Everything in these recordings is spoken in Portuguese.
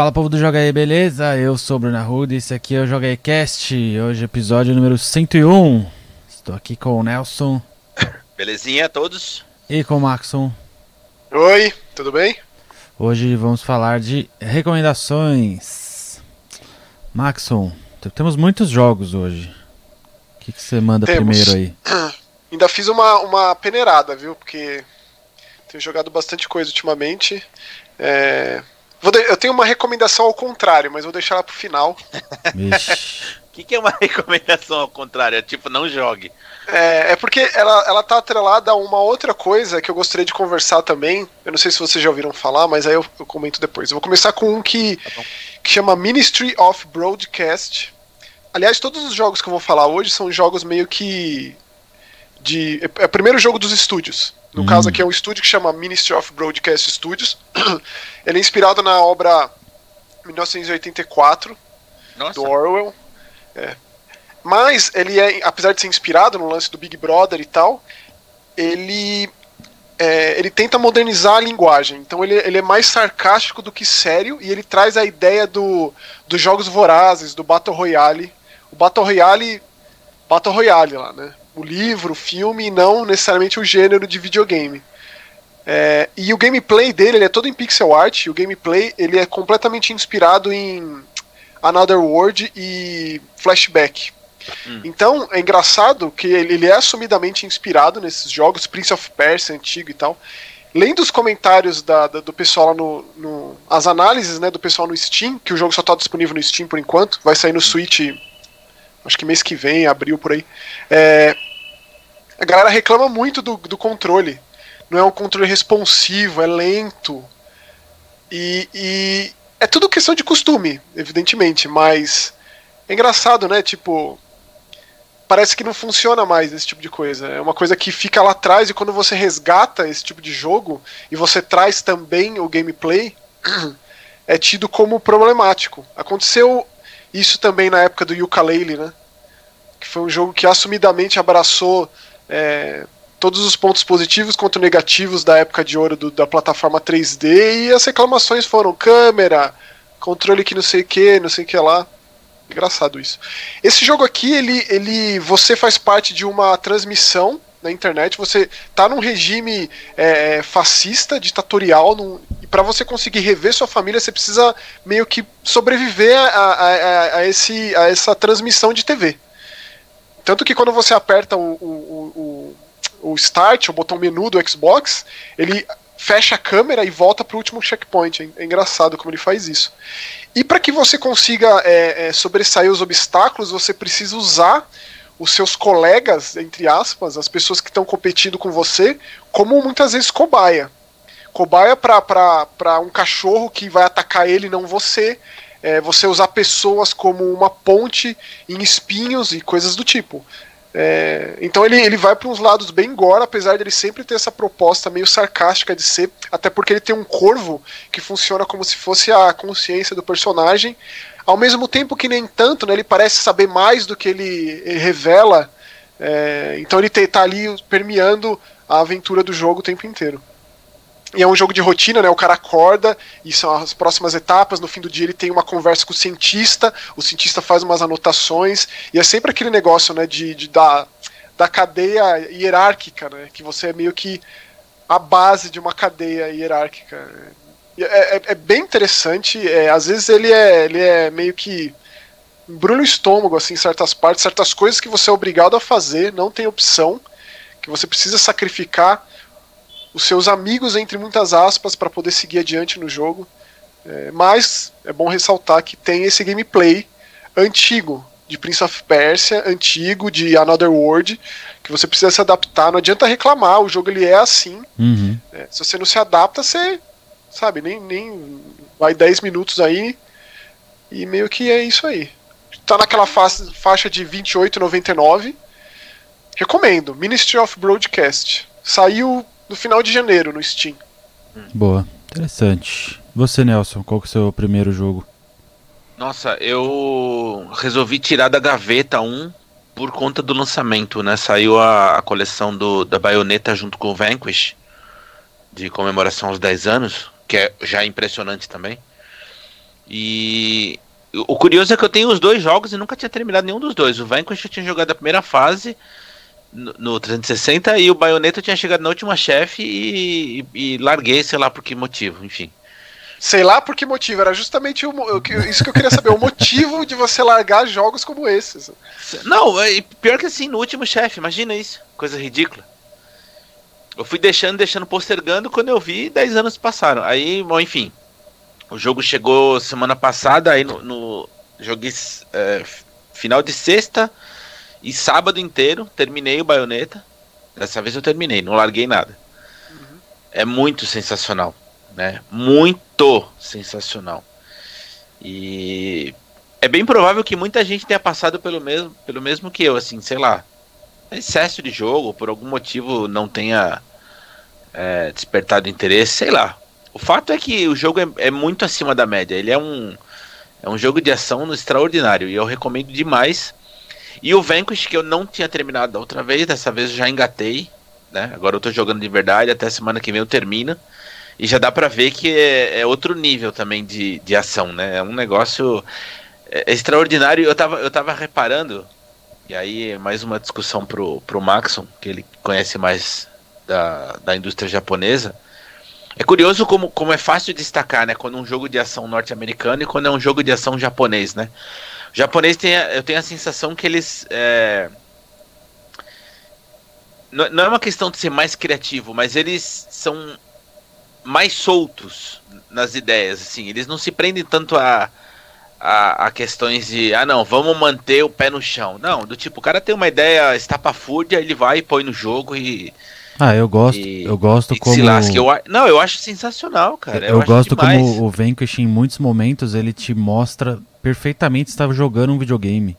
Fala povo do Joga aí, beleza? Eu sou o Bruno Arruda e esse aqui é o Joga aí Cast, hoje episódio número 101. Estou aqui com o Nelson. Belezinha a todos? E com o Maxon. Oi, tudo bem? Hoje vamos falar de recomendações. Maxon, temos muitos jogos hoje. O que, que você manda temos. primeiro aí? Ainda fiz uma, uma peneirada, viu? Porque tenho jogado bastante coisa ultimamente. É... eu tenho uma recomendação ao contrário, mas vou deixar ela pro final. O que, que, é uma recomendação ao contrário? É tipo, não jogue. É, é, porque ela, ela tá atrelada a uma outra coisa que eu gostaria de conversar também. Eu não sei se vocês já ouviram falar, mas aí eu, eu comento depois. Eu vou começar com um que, tá que chama Ministry of Broadcast. Aliás, todos os jogos que eu vou falar hoje são jogos meio que. de É, é o primeiro jogo dos estúdios. No hum. caso aqui é um estúdio que chama Ministry of Broadcast Studios. Ele é inspirado na obra 1984 Nossa. do Orwell. É. Mas ele é, apesar de ser inspirado no lance do Big Brother e tal, ele é, ele tenta modernizar a linguagem. Então ele, ele é mais sarcástico do que sério e ele traz a ideia do, dos jogos vorazes, do Battle Royale. O Battle Royale. Battle Royale lá, né? O livro, o filme e não necessariamente o gênero de videogame. É, e o gameplay dele ele é todo em pixel art. E o gameplay ele é completamente inspirado em Another World e Flashback. Hum. Então, é engraçado que ele é assumidamente inspirado nesses jogos, Prince of Persia antigo e tal. Lendo os comentários da, da, do pessoal lá no, no, As análises né, do pessoal no Steam, que o jogo só está disponível no Steam por enquanto, vai sair no Switch acho que mês que vem, abril por aí. É, a galera reclama muito do, do controle. Não é um controle responsivo, é lento. E, e é tudo questão de costume, evidentemente, mas é engraçado, né? Tipo, parece que não funciona mais esse tipo de coisa. É uma coisa que fica lá atrás e quando você resgata esse tipo de jogo e você traz também o gameplay, é tido como problemático. Aconteceu isso também na época do Yooka-Laylee, né? Que foi um jogo que assumidamente abraçou é, todos os pontos positivos quanto negativos da época de ouro do, da plataforma 3D e as reclamações foram câmera, controle que não sei o que, não sei o que lá. Engraçado isso. Esse jogo aqui, ele, ele, você faz parte de uma transmissão na internet, você tá num regime é, fascista, ditatorial, num, e para você conseguir rever sua família, você precisa meio que sobreviver a, a, a, a, esse, a essa transmissão de TV. Tanto que quando você aperta o, o, o, o Start, o botão menu do Xbox, ele fecha a câmera e volta para o último checkpoint. É engraçado como ele faz isso. E para que você consiga é, é, sobressair os obstáculos, você precisa usar os seus colegas, entre aspas, as pessoas que estão competindo com você, como muitas vezes cobaia. Cobaia para um cachorro que vai atacar ele, não você. É, você usar pessoas como uma ponte em espinhos e coisas do tipo. É, então ele, ele vai para uns lados bem gore, apesar de ele sempre ter essa proposta meio sarcástica de ser, até porque ele tem um corvo que funciona como se fosse a consciência do personagem, ao mesmo tempo que nem tanto, né, ele parece saber mais do que ele, ele revela, é, então ele está ali permeando a aventura do jogo o tempo inteiro. E é um jogo de rotina, né? O cara acorda e são as próximas etapas. No fim do dia ele tem uma conversa com o cientista, o cientista faz umas anotações, e é sempre aquele negócio, né, de, de da, da cadeia hierárquica, né? Que você é meio que a base de uma cadeia hierárquica. É, é, é bem interessante. É, às vezes ele é, ele é meio que embrulha o estômago, assim, certas partes, certas coisas que você é obrigado a fazer, não tem opção, que você precisa sacrificar os seus amigos, entre muitas aspas, para poder seguir adiante no jogo. É, mas é bom ressaltar que tem esse gameplay antigo de Prince of Persia, antigo de Another World, que você precisa se adaptar. Não adianta reclamar, o jogo ele é assim. Uhum. É, se você não se adapta, você sabe, nem, nem vai 10 minutos aí e meio que é isso aí. Tá naquela faixa, faixa de 28,99. Recomendo. Ministry of Broadcast. Saiu no final de janeiro no Steam. Boa, interessante. Você, Nelson, qual que é o seu primeiro jogo? Nossa, eu resolvi tirar da gaveta um por conta do lançamento, né? Saiu a, a coleção do, da baioneta junto com o Vanquish, de comemoração aos 10 anos, que é já impressionante também. E o curioso é que eu tenho os dois jogos e nunca tinha terminado nenhum dos dois. O Vanquish eu tinha jogado a primeira fase no, no 360 e o Bayonetta tinha chegado na última chefe e, e, e, larguei, sei lá por que motivo, enfim. Sei lá por que motivo, era justamente o, isso que eu queria saber, o motivo de você largar jogos como esses. Não, pior que assim, no último chefe, imagina isso, coisa ridícula. Eu fui deixando, deixando, postergando, quando eu vi, 10 anos passaram. Aí, bom, enfim, o jogo chegou semana passada, aí no, no joguei é, final de sexta e sábado inteiro, terminei o baioneta. Dessa vez eu terminei, não larguei nada. Uhum. É muito sensacional, né? Muito sensacional. E é bem provável que muita gente tenha passado pelo mesmo, pelo mesmo que eu, assim, sei lá. Excesso de jogo, por algum motivo não tenha é, despertado interesse, sei lá. O fato é que o jogo é, é, muito acima da média. Ele é um, é um jogo de ação extraordinário e eu recomendo demais. E o Vanquish, que eu não tinha terminado da outra vez, dessa vez eu já engatei. Né? Agora eu tô jogando de verdade, até semana que vem eu termino. E já dá pra ver que é, é outro nível também de, de ação, né? É um negócio é, extraordinário. Eu tava, eu tava reparando, e aí mais uma discussão pro, pro Maxon, que ele conhece mais da, da indústria japonesa. É curioso como, como é fácil destacar, né? Quando um jogo de ação norte-americano e quando é um jogo de ação japonês, né? O japonês tem, eu tenho a sensação que eles. É... Não, é uma questão de ser mais criativo, mas eles são mais soltos nas ideias, assim. Eles não se prendem tanto a, a, a, questões de, ah, não, vamos manter o pé no chão. Não, do tipo, o cara tem uma ideia estapafúrdia, ele vai e põe no jogo e ah, eu gosto, e, eu gosto como... Eu, não, eu acho sensacional, cara. Eu, eu gosto como o Vanquish, em muitos momentos, ele te mostra perfeitamente estava jogando um videogame.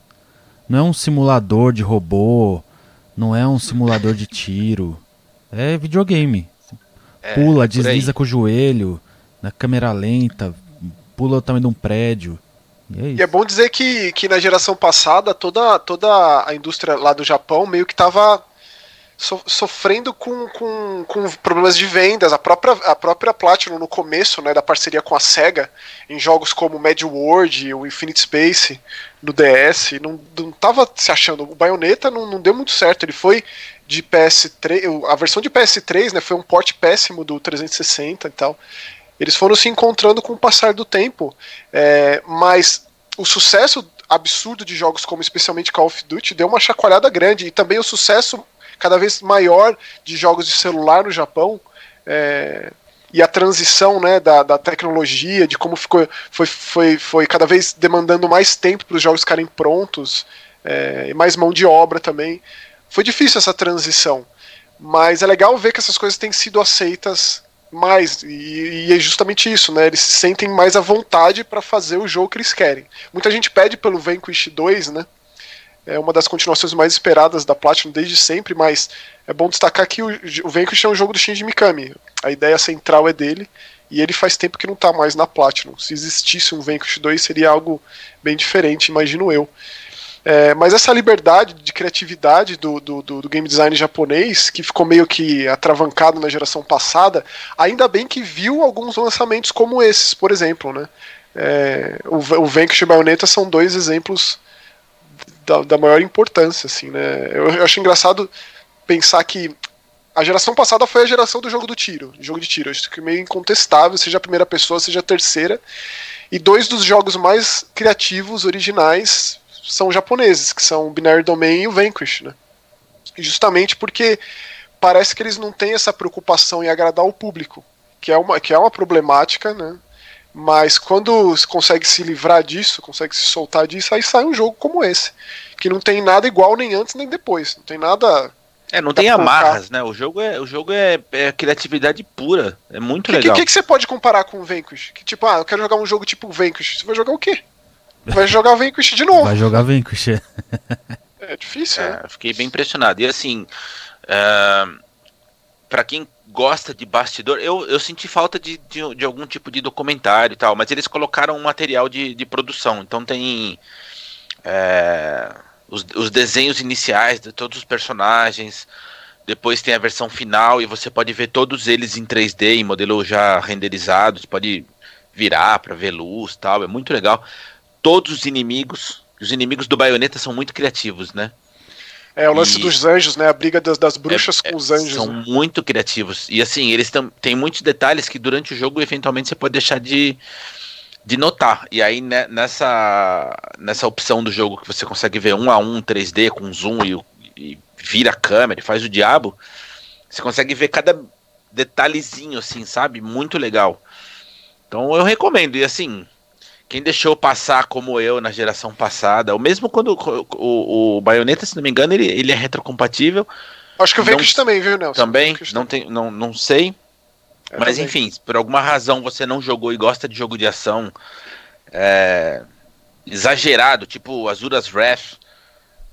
Não é um simulador de robô, não é um simulador de tiro. É videogame. É, pula, desliza com o joelho, na câmera lenta, pula o tamanho de um prédio. E é, e é bom dizer que, que na geração passada toda, toda a indústria lá do Japão meio que estava so, sofrendo com, com, com, problemas de vendas. A própria, a própria Platinum, no começo né, da parceria com a SEGA, em jogos como Mad World, o Infinite Space, no DS, não, não tava se achando. O Bayonetta não, não deu muito certo. Ele foi de PS3. A versão de PS3 né, foi um porte péssimo do 360 e tal. Eles foram se encontrando com o passar do tempo. É, mas o sucesso absurdo de jogos como especialmente Call of Duty deu uma chacoalhada grande e também o sucesso cada vez maior de jogos de celular no Japão. É, e a transição né, da, da tecnologia, de como ficou, foi, foi, foi cada vez demandando mais tempo para os jogos ficarem prontos, é, e mais mão de obra também. Foi difícil essa transição, mas é legal ver que essas coisas têm sido aceitas mais, e, e é justamente isso, né? Eles se sentem mais à vontade para fazer o jogo que eles querem. Muita gente pede pelo Vanquish 2, né? É uma das continuações mais esperadas da Platinum desde sempre, mas é bom destacar que o, o Vanquish é um jogo do Shinji Mikami. A ideia central é dele e ele faz tempo que não está mais na Platinum. Se existisse um Vanquish 2 seria algo bem diferente, imagino eu. É, mas essa liberdade de criatividade do, do, do, game design japonês, que ficou meio que atravancado na geração passada, ainda bem que viu alguns lançamentos como esses, por exemplo. Né? É, o, o Vanquish e Bayonetta são dois exemplos da, da maior importância, assim, né? Eu, eu acho engraçado pensar que a geração passada foi a geração do jogo do tiro, jogo de tiro. Acho que é meio incontestável, seja a primeira pessoa, seja a terceira. E dois dos jogos mais criativos, originais, são japoneses, que são o Binary Domain e o Vanquish, né? Justamente porque parece que eles não têm essa preocupação em agradar o público, que é uma, que é uma problemática, né? Mas quando consegue se livrar disso, consegue se soltar disso, aí sai um jogo como esse. Que não tem nada igual nem antes nem depois. Não tem nada. É, não tem amarras, né? O jogo é, o jogo é, é criatividade pura. É muito que, legal. O que, que, você pode comparar com o Vanquish? Que tipo, ah, eu quero jogar um jogo tipo Vanquish. Você vai jogar o quê? Vai jogar Vanquish de novo. Vai jogar Vanquish. é difícil, é, né? Fiquei bem impressionado. E assim, uh, para quem gosta de bastidor, eu, eu senti falta de, de, de, algum tipo de documentário e tal, mas eles colocaram um material de, de produção, então tem é, os, os desenhos iniciais de todos os personagens, depois tem a versão final e você pode ver todos eles em 3D, em modelo já renderizado, você pode virar, para ver luz tal. É muito legal. Todos os inimigos, os inimigos do baioneta são muito criativos, né? É, o lance e... dos anjos, né? A briga das, das bruxas é, com os anjos. São né? muito criativos. E assim, eles têm muitos detalhes que durante o jogo, eventualmente, você pode deixar de, de notar. E aí, né, nessa, nessa opção do jogo que você consegue ver um a um 3D com zoom e, e vira a câmera e faz o diabo, você consegue ver cada detalhezinho, assim, sabe? Muito legal. Então eu recomendo. E assim, quem deixou passar como eu na geração passada, ou mesmo quando o, o, Bayonetta, se não me engano, ele, ele é retrocompatível. Acho que o Vanquish também, viu, Nelson? Também, não, tem, não, não sei. É Mas também. enfim, por alguma razão você não jogou e gosta de jogo de ação é, exagerado, tipo Azuras Wrath,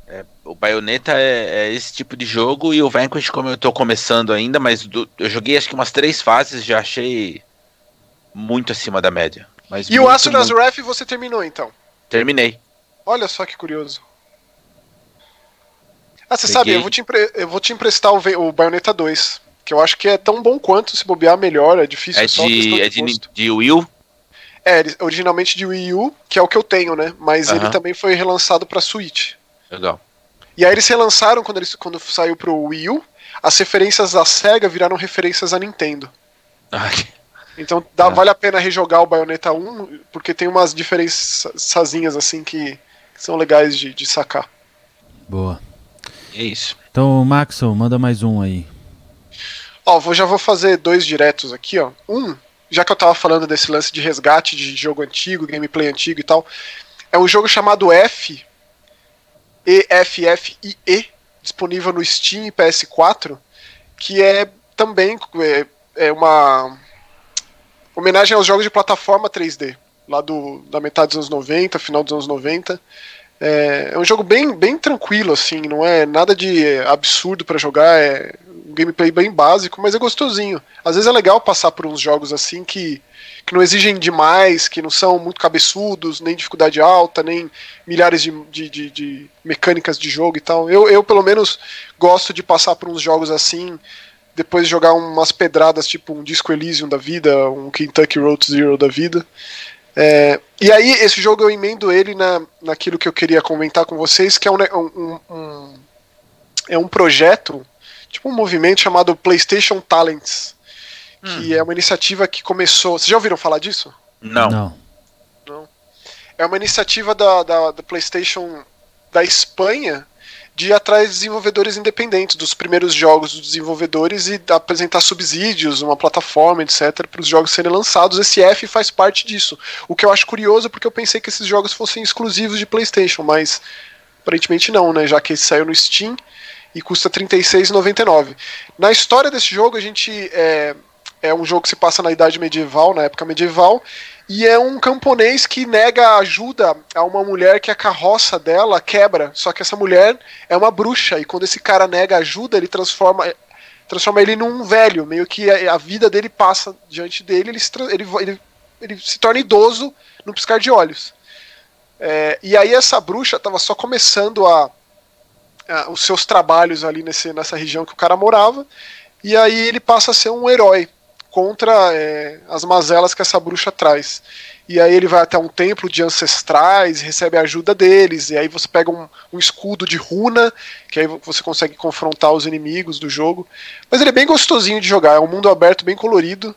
é, o Bayonetta é, é, esse tipo de jogo e o Vanquish, como eu tô começando ainda, mas do, eu joguei acho que umas três fases, já achei muito acima da média. Mas e o Asura's muito... Você terminou então? Terminei. Olha só que curioso. Ah, você sabe, eu vou te, empre... eu vou te emprestar o, o Bayonetta 2. Que eu acho que é tão bom quanto se bobear melhor, é difícil é de, É de, de Wii U? É, originalmente de Wii U, que é o que eu tenho, né? Mas uh -huh. ele também foi relançado pra Switch. Legal. E aí eles relançaram quando, eles, quando saiu pro Wii U, as referências da SEGA viraram referências à Nintendo. Ah, então dá, ah. vale a pena rejogar o Bayonetta 1, porque tem umas diferençazinhas assim que, que são legais de, de sacar. Boa. É isso. Então, Maxon, manda mais um aí. Ó, vou, já vou fazer dois diretos aqui, ó. Um, já que eu tava falando desse lance de resgate de jogo antigo, gameplay antigo e tal, é um jogo chamado F, EFFIE, disponível no Steam e PS4, que é também é, é uma homenagem aos jogos de plataforma 3D, lá do, da metade dos anos 90, final dos anos 90. É, é um jogo bem, bem tranquilo, assim, não é nada de absurdo para jogar, é um gameplay bem básico, mas é gostosinho. Às vezes é legal passar por uns jogos assim que, que não exigem demais, que não são muito cabeçudos, nem dificuldade alta, nem milhares de, de, de, de mecânicas de jogo e tal. Eu, eu, pelo menos, gosto de passar por uns jogos assim, depois de jogar umas pedradas tipo um Disco Elysium da vida, um Kentucky Road Zero da vida. É, e aí, esse jogo eu emendo ele na, naquilo que eu queria comentar com vocês, que é um, um, um é um projeto tipo um movimento chamado PlayStation Talents, que hum. é uma iniciativa que começou. Vocês já ouviram falar disso? Não. Não. Não. É uma iniciativa da, da, da PlayStation da Espanha de ir atrás de desenvolvedores independentes, dos primeiros jogos dos desenvolvedores e apresentar subsídios, uma plataforma, etc., para os jogos serem lançados. Esse F faz parte disso. O que eu acho curioso, porque eu pensei que esses jogos fossem exclusivos de PlayStation, mas aparentemente não, né? Já que esse saiu no Steam e custa R$ 36,99. Na história desse jogo, a gente. É, é um jogo que se passa na idade medieval, na época medieval, e é um camponês que nega ajuda a uma mulher que a carroça dela quebra. Só que essa mulher é uma bruxa, e quando esse cara nega ajuda, ele transforma transforma ele num velho, meio que a, a vida dele passa diante dele, ele se, ele, ele, ele se torna idoso no piscar de olhos. É, e aí essa bruxa estava só começando a, uh, os seus trabalhos ali nesse, nessa região que o cara morava, e aí ele passa a ser um herói contra é, as mazelas que essa bruxa traz. E aí ele vai até um templo de ancestrais, recebe a ajuda deles, e aí você pega um, um, escudo de runa, que aí você consegue confrontar os inimigos do jogo. Mas ele é bem gostosinho de jogar, é um mundo aberto bem colorido.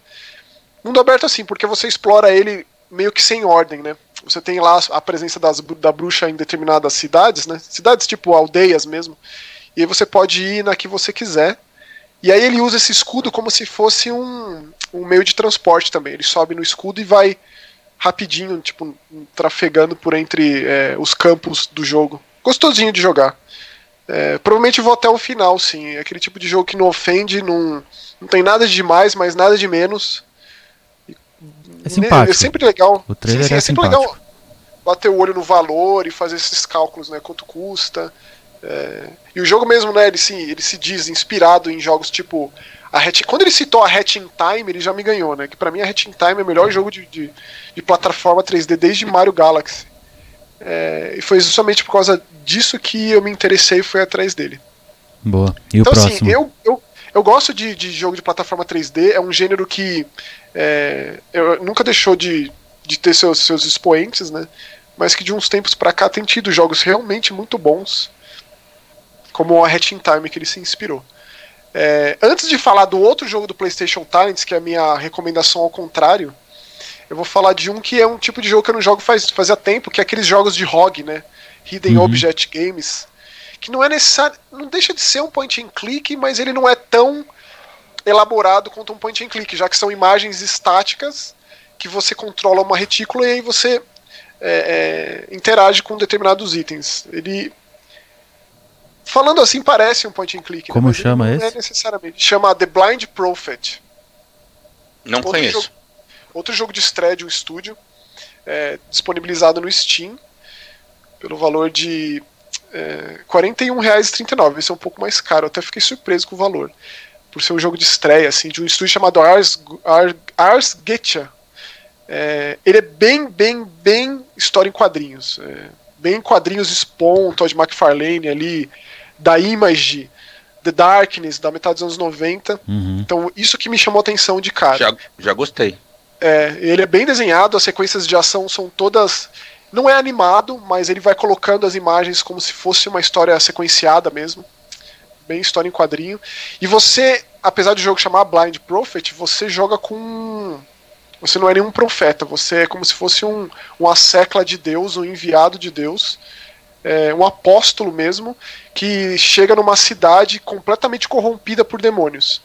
Mundo aberto assim, porque você explora ele meio que sem ordem, né? Você tem lá a presença das, da bruxa em determinadas cidades, né? Cidades tipo aldeias mesmo. E aí você pode ir na que você quiser. E aí ele usa esse escudo como se fosse um, um meio de transporte também. Ele sobe no escudo e vai rapidinho, tipo, trafegando por entre é, os campos do jogo. Gostosinho de jogar. É, provavelmente vou até o final, sim. É aquele tipo de jogo que não ofende, não, não tem nada de mais, mas nada de menos. É simpático. É sempre legal. O trailer sim, sim, é, é sempre simpático. legal bater o olho no valor e fazer esses cálculos, né? Quanto custa. É... E o jogo mesmo, né? Ele se, ele se diz inspirado em jogos tipo. A Hatch... Quando ele citou a Hatch in Time, ele já me ganhou, né? Que pra mim a Hatch in Time é o melhor jogo de, de, de plataforma 3D desde Mario Galaxy. É... E foi justamente por causa disso que eu me interessei e fui atrás dele. Boa. E então, o assim, próximo? Assim, eu, eu, Eu gosto de, de jogo de plataforma 3D, é um gênero que é, eu, nunca deixou de, de ter seus, seus expoentes, né? Mas que de uns tempos para cá tem tido jogos realmente muito bons, como a Hatching Time que ele se inspirou. É, antes de falar do outro jogo do PlayStation Talents, que é a minha recomendação ao contrário, eu vou falar de um que é um tipo de jogo que eu não jogo faz, fazia tempo, que é aqueles jogos de ROG, né? Hidden uhum. Object Games, que não é necessário, não deixa de ser um point and click, mas ele não é tão elaborado quanto um point and click, já que são imagens estáticas que você controla uma retícula e aí você é, é, interage com determinados itens. Ele Falando assim, parece um point and click. Né? Como né? chama não é esse? é necessariamente. Chama The Blind Prophet. Não outro conheço. Jogo, outro jogo de estreia de um estúdio, é, disponibilizado no Steam, pelo valor de é, R$ 41,39. Esse é um pouco mais caro, eu até fiquei surpreso com o valor. Por ser um jogo de estreia, assim, de um estúdio chamado Ars, Ars, Ars Getcha. É, ele é bem, bem, bem história em quadrinhos. É, bem quadrinhos Spawn, Todd McFarlane ali, da Image, The Darkness, da metade dos anos 90. Uhum. Então, isso que me chamou a atenção de cara. Já, já gostei. É, ele é bem desenhado, as sequências de ação são todas. Não é animado, mas ele vai colocando as imagens como se fosse uma história sequenciada mesmo. Bem história em quadrinho. E você, apesar do jogo chamar Blind Prophet, você joga com. Você não é nenhum profeta, você é como se fosse um, um assecla de Deus, um enviado de Deus é, um apóstolo mesmo, que chega numa cidade completamente corrompida por demônios.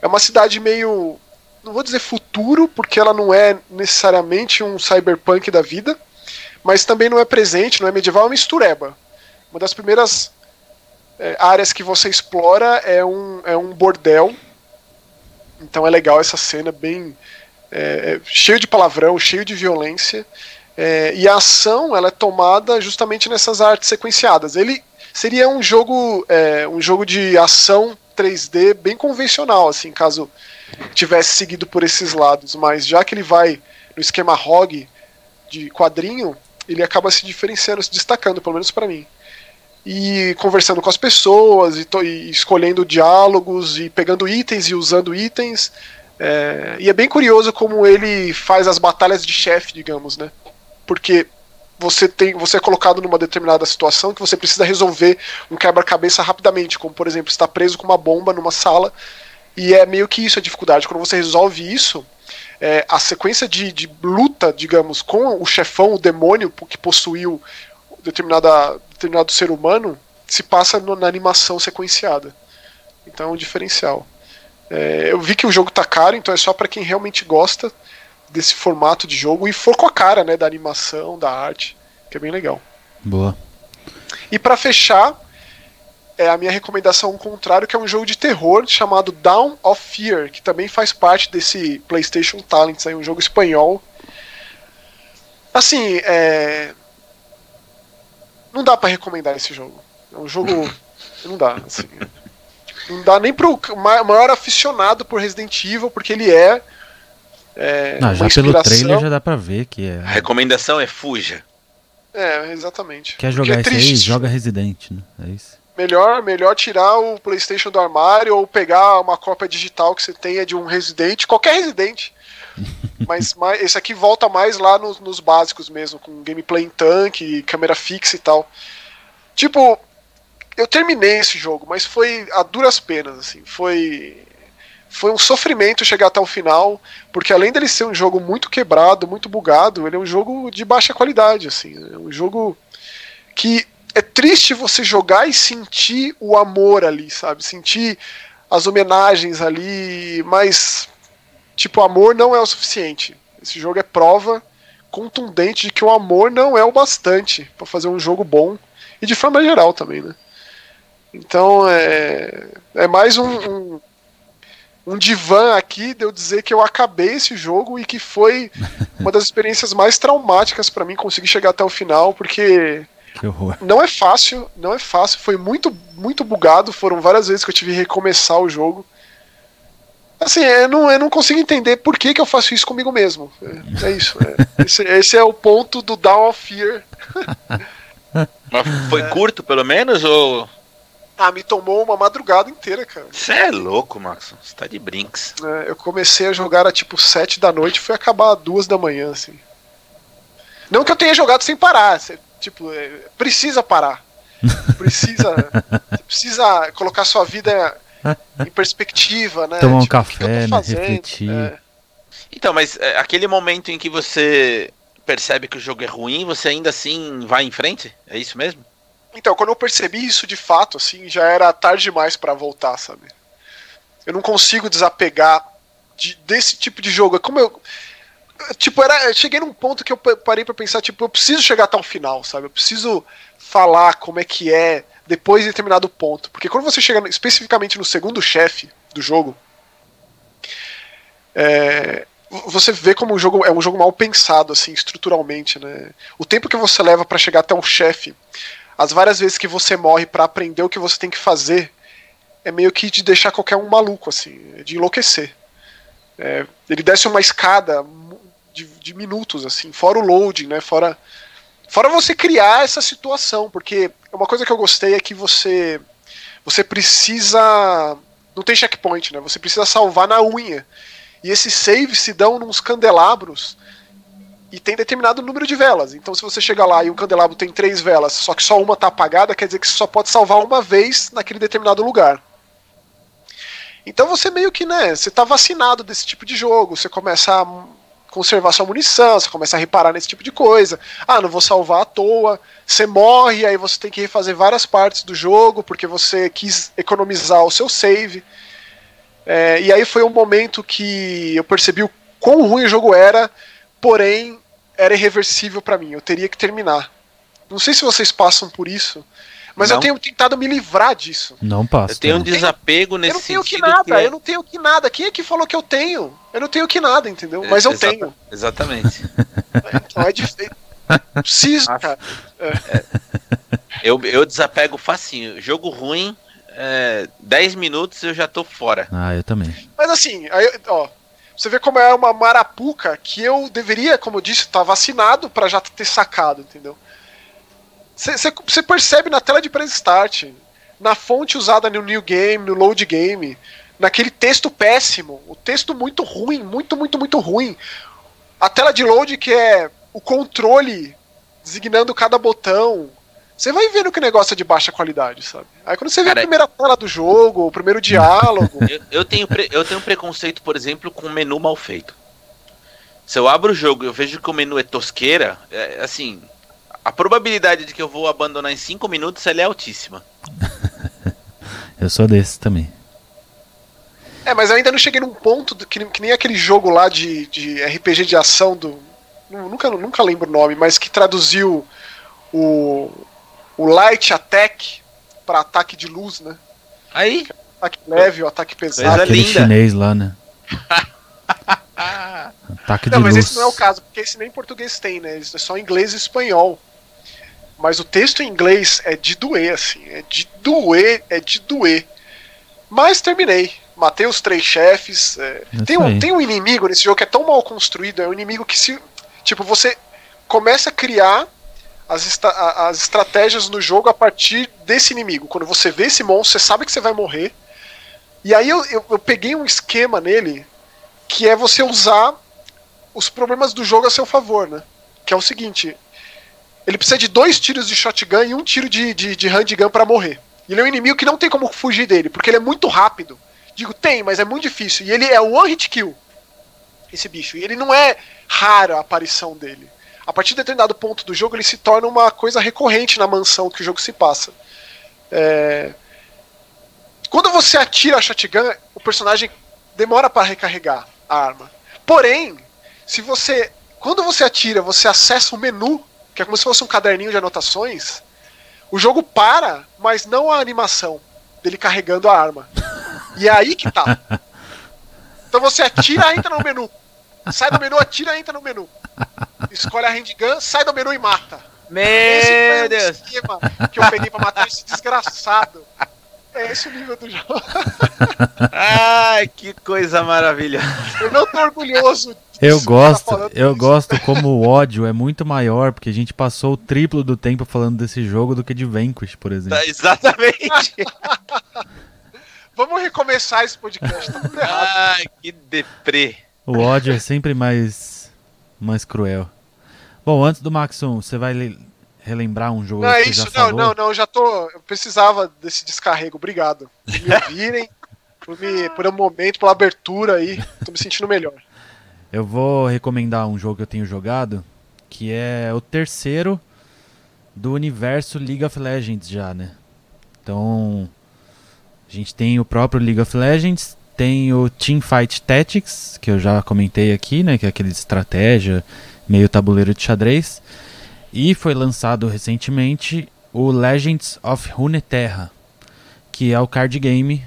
É uma cidade meio. Não vou dizer futuro, porque ela não é necessariamente um cyberpunk da vida, mas também não é presente, não é medieval, é uma mistureba. Uma das primeiras é, áreas que você explora é um, é um bordel. Então é legal essa cena, bem. É, é cheio de palavrão, cheio de violência. É, e a ação ela é tomada justamente nessas artes sequenciadas. Ele seria um jogo, é, um jogo de ação 3D bem convencional, assim, caso tivesse seguido por esses lados. Mas já que ele vai no esquema ROG de quadrinho, ele acaba se diferenciando, se destacando, pelo menos para mim. E conversando com as pessoas, e, e, escolhendo diálogos, e pegando itens e usando itens. É, e é bem curioso como ele faz as batalhas de chefe, digamos, né? Porque você tem você é colocado numa determinada situação que você precisa resolver um quebra-cabeça rapidamente, como por exemplo está preso com uma bomba numa sala e é meio que isso a dificuldade. Quando você resolve isso, é, a sequência de, de, luta, digamos, com o chefão, o demônio que possuiu determinada, determinado ser humano, se passa no, na animação sequenciada. Então é um diferencial. É, eu vi que o jogo tá caro, então é só para quem realmente gosta desse formato de jogo e for com a cara, né, da animação, da arte, que é bem legal. Boa. E para fechar, é a minha recomendação ao contrário, que é um jogo de terror chamado Down of Fear, que também faz parte desse PlayStation Talents, aí, um jogo espanhol. Assim, é... não dá para recomendar esse jogo. É um jogo. não dá. Assim. Não dá nem pro maior aficionado por Resident Evil, porque ele é é, Não, já pelo trailer já dá pra ver que é. A recomendação é fuja. É, exatamente. Quer jogar é esse aí? Joga Resident, né? É isso. Melhor, melhor tirar o PlayStation do armário ou pegar uma cópia digital que você tenha de um Resident, qualquer Resident. mas, mas esse aqui volta mais lá nos, nos básicos mesmo, com gameplay em tanque, câmera fixa e tal. Tipo, eu terminei esse jogo, mas foi a duras penas, assim. Foi foi um sofrimento chegar até o final, porque além dele ser um jogo muito quebrado, muito bugado, ele é um jogo de baixa qualidade, assim, é um jogo que é triste você jogar e sentir o amor ali, sabe? Sentir as homenagens ali, mas tipo, amor não é o suficiente. Esse jogo é prova contundente de que o amor não é o bastante para fazer um jogo bom e de forma geral também, né? Então é, é mais um, um um divã aqui de eu dizer que eu acabei esse jogo e que foi uma das experiências mais traumáticas para mim conseguir chegar até o final, porque não é fácil, não é fácil, foi muito muito bugado, foram várias vezes que eu tive que recomeçar o jogo. Assim, eu não, eu não consigo entender por que, que eu faço isso comigo mesmo. É, é isso. É. Esse, esse, é o ponto do Down of Fear. Mas foi curto, pelo menos, ou Ah, me tomou uma madrugada inteira, cara. Você é louco, Max. Você tá de brinks. É, eu comecei a jogar a tipo 7 da noite e fui acabar duas da manhã, assim. Não que eu tenha jogado sem parar. Cê, tipo, é, precisa parar. Precisa. precisa colocar sua vida em perspectiva, né? Tomar um Tipo, café, né? fazendo? Refletir. É. Então, mas é, aquele momento em que você percebe que o jogo é ruim, você ainda assim vai em frente? É isso mesmo? Então, quando eu percebi isso de fato, assim, já era tarde demais pra voltar, sabe? Eu não consigo desapegar de- desse tipo de jogo. É como eu. Tipo, era, eu cheguei num ponto que eu pa- parei pra pensar, tipo, eu preciso chegar até o final, sabe? Eu preciso falar como é que é depois de determinado ponto. Porque quando você chega especificamente no segundo chefe do jogo, é, você vê como o jogo é um jogo mal pensado, assim, estruturalmente, né? O tempo que você leva pra chegar até um chefe as várias vezes que você morre pra aprender o que você tem que fazer é meio que de deixar qualquer um maluco, assim, de enlouquecer. É, ele desce uma escada de, de minutos, assim, fora o loading, né? Fora, fora você criar essa situação, porque uma coisa que eu gostei é que você você precisa não tem checkpoint, né? Você precisa salvar na unha. E esses saves se dão nos candelabros e tem determinado número de velas. Então, se você chega lá e o candelabro tem três velas, só que só uma tá apagada, quer dizer que você só pode salvar uma vez naquele determinado lugar. Então você meio que, né, você tá vacinado desse tipo de jogo, você começa a conservar sua munição, você começa a reparar nesse tipo de coisa. Ah, não vou salvar à toa. Você morre, aí você tem que refazer várias partes do jogo porque você quis economizar o seu save. É, e aí foi um momento que eu percebi o quão ruim o jogo era, porém era irreversível pra mim. Eu teria que terminar. Não sei se vocês passam por isso, mas eu Não. tenho tentado me livrar disso. Não passa. Eu tenho um desapego nesse eu não tenho que sentido nada, é- eu não tenho que nada. Quem é que falou que eu tenho? Eu não tenho que nada, entendeu? Mas eu Exata- tenho. Exatamente. Então é difícil. Preciso, cara. Eu, eu desapego facinho. Jogo ruim, é, 10 minutos eu já tô fora. Ah, eu também. Mas assim, aí, ó, você vê como é uma marapuca que eu deveria, como eu disse, estar vacinado pra já ter sacado, entendeu? Você percebe na tela de press start, na fonte usada no new game, no load game, naquele texto péssimo, o texto muito ruim, muito, muito, muito ruim. A tela de load que é o controle designando cada botão. Você vai vendo que o negócio é de baixa qualidade, sabe? Aí quando você vê Cara, a primeira tela do jogo, o primeiro diálogo. Eu, eu tenho, pre- eu tenho preconceito, por exemplo, com menu mal feito. Se eu abro o jogo e eu vejo que o menu é tosqueira, é, assim, a probabilidade de que eu vou abandonar em 5 minutos ela é altíssima. Eu sou desse também. É, mas eu ainda não cheguei num ponto do- que, que nem aquele jogo lá de, de RPG de ação do. nu- Nunca, nunca lembro o nome, mas que traduziu o, o Light Attack para ataque de luz, né? Aí, Ataque leve, o ataque pesado. Coisa Aquele linda. chinês lá, né? Ataque de Não, mas luz. esse não é o caso, porque esse nem português tem, né? Isso é só inglês e espanhol. Mas o texto em inglês é de doer, assim. É de doer, é de doer. Mas terminei. Matei os três chefes. é. Tem, um, aí. tem um inimigo nesse jogo que é tão mal construído. É um inimigo que se. Tipo, você começa a criar as, esta- a- as estratégias no jogo a partir desse inimigo. Quando você vê esse monstro, você sabe que você vai morrer. E aí eu, eu, eu peguei um esquema nele que é você usar os problemas do jogo a seu favor, né? Que é o seguinte: ele precisa de dois tiros de shotgun e um tiro de, de, de handgun pra morrer. Ele é um inimigo que não tem como fugir dele, porque ele é muito rápido. Digo, tem, mas é muito difícil. E ele é one hit kill, esse bicho. E ele não é rara a aparição dele. A partir de determinado ponto do jogo, ele se torna uma coisa recorrente na mansão que o jogo se passa. É... Quando você atira a shotgun, o personagem demora para recarregar a arma. Porém, se você. Quando você atira, você acessa o menu, que é como se fosse um caderninho de anotações, o jogo para, mas não a animação dele carregando a arma. E é aí que tá. Então você atira, entra no menu. Sai do menu, atira, entra no menu. Escolhe a handgun, sai do menu e mata. Esse foi meu o Deus. esquema que eu peguei pra matar esse desgraçado. É esse o nível do jogo. Ai, que coisa maravilhosa. Eu não tô orgulhoso Eu Tá gosto, eu isso. gosto como o ódio é muito maior, porque a gente passou o triplo do tempo falando desse jogo do que de Vanquish, por exemplo. Tá, exatamente. Vamos recomeçar esse podcast, tá. Ai, que deprê. O ódio é sempre mais, mais cruel. Bom, antes do Maxon, você vai le- relembrar um jogo Não, é que você isso, já não, falou? não, não, eu já tô. Eu precisava desse descarrego, obrigado. Por me ouvirem, por, me, por um momento, pela abertura aí. Tô me sentindo melhor. Eu vou recomendar um jogo que eu tenho jogado, que é o terceiro do universo League of Legends já, né? Então, a gente tem o próprio League of Legends, tem o Teamfight Tactics, que eu já comentei aqui, né? Que é aquele de estratégia, meio tabuleiro de xadrez. E foi lançado recentemente o Legends of Runeterra, que é o card game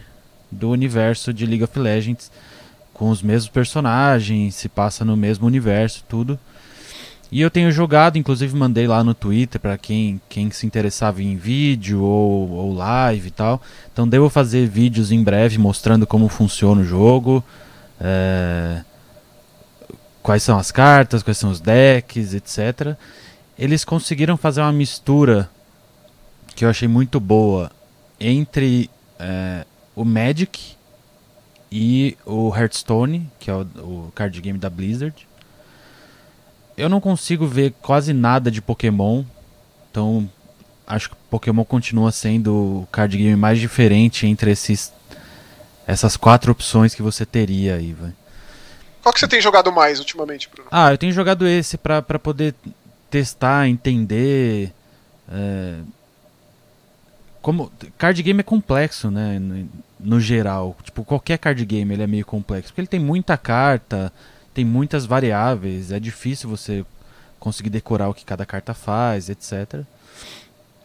do universo de League of Legends, com os mesmos personagens, se passa no mesmo universo, tudo. E eu tenho jogado, inclusive mandei lá no Twitter para quem, quem se interessava em vídeo ou, ou live e tal. Então devo fazer vídeos em breve mostrando como funciona o jogo, é, quais são as cartas, quais são os decks, etc. Eles conseguiram fazer uma mistura que eu achei muito boa entre é, o Magic e o Hearthstone, que é o, o card game da Blizzard. Eu não consigo ver quase nada de Pokémon, então acho que Pokémon continua sendo o card game mais diferente entre esses essas quatro opções que você teria aí, vai. Qual que você tem jogado mais ultimamente, Bruno? Ah, eu tenho jogado esse pra, pra poder testar, entender. é, como card game é complexo, né? No, no geral, tipo qualquer card game ele é meio complexo porque ele tem muita carta, tem muitas variáveis, é difícil você conseguir decorar o que cada carta faz, etc.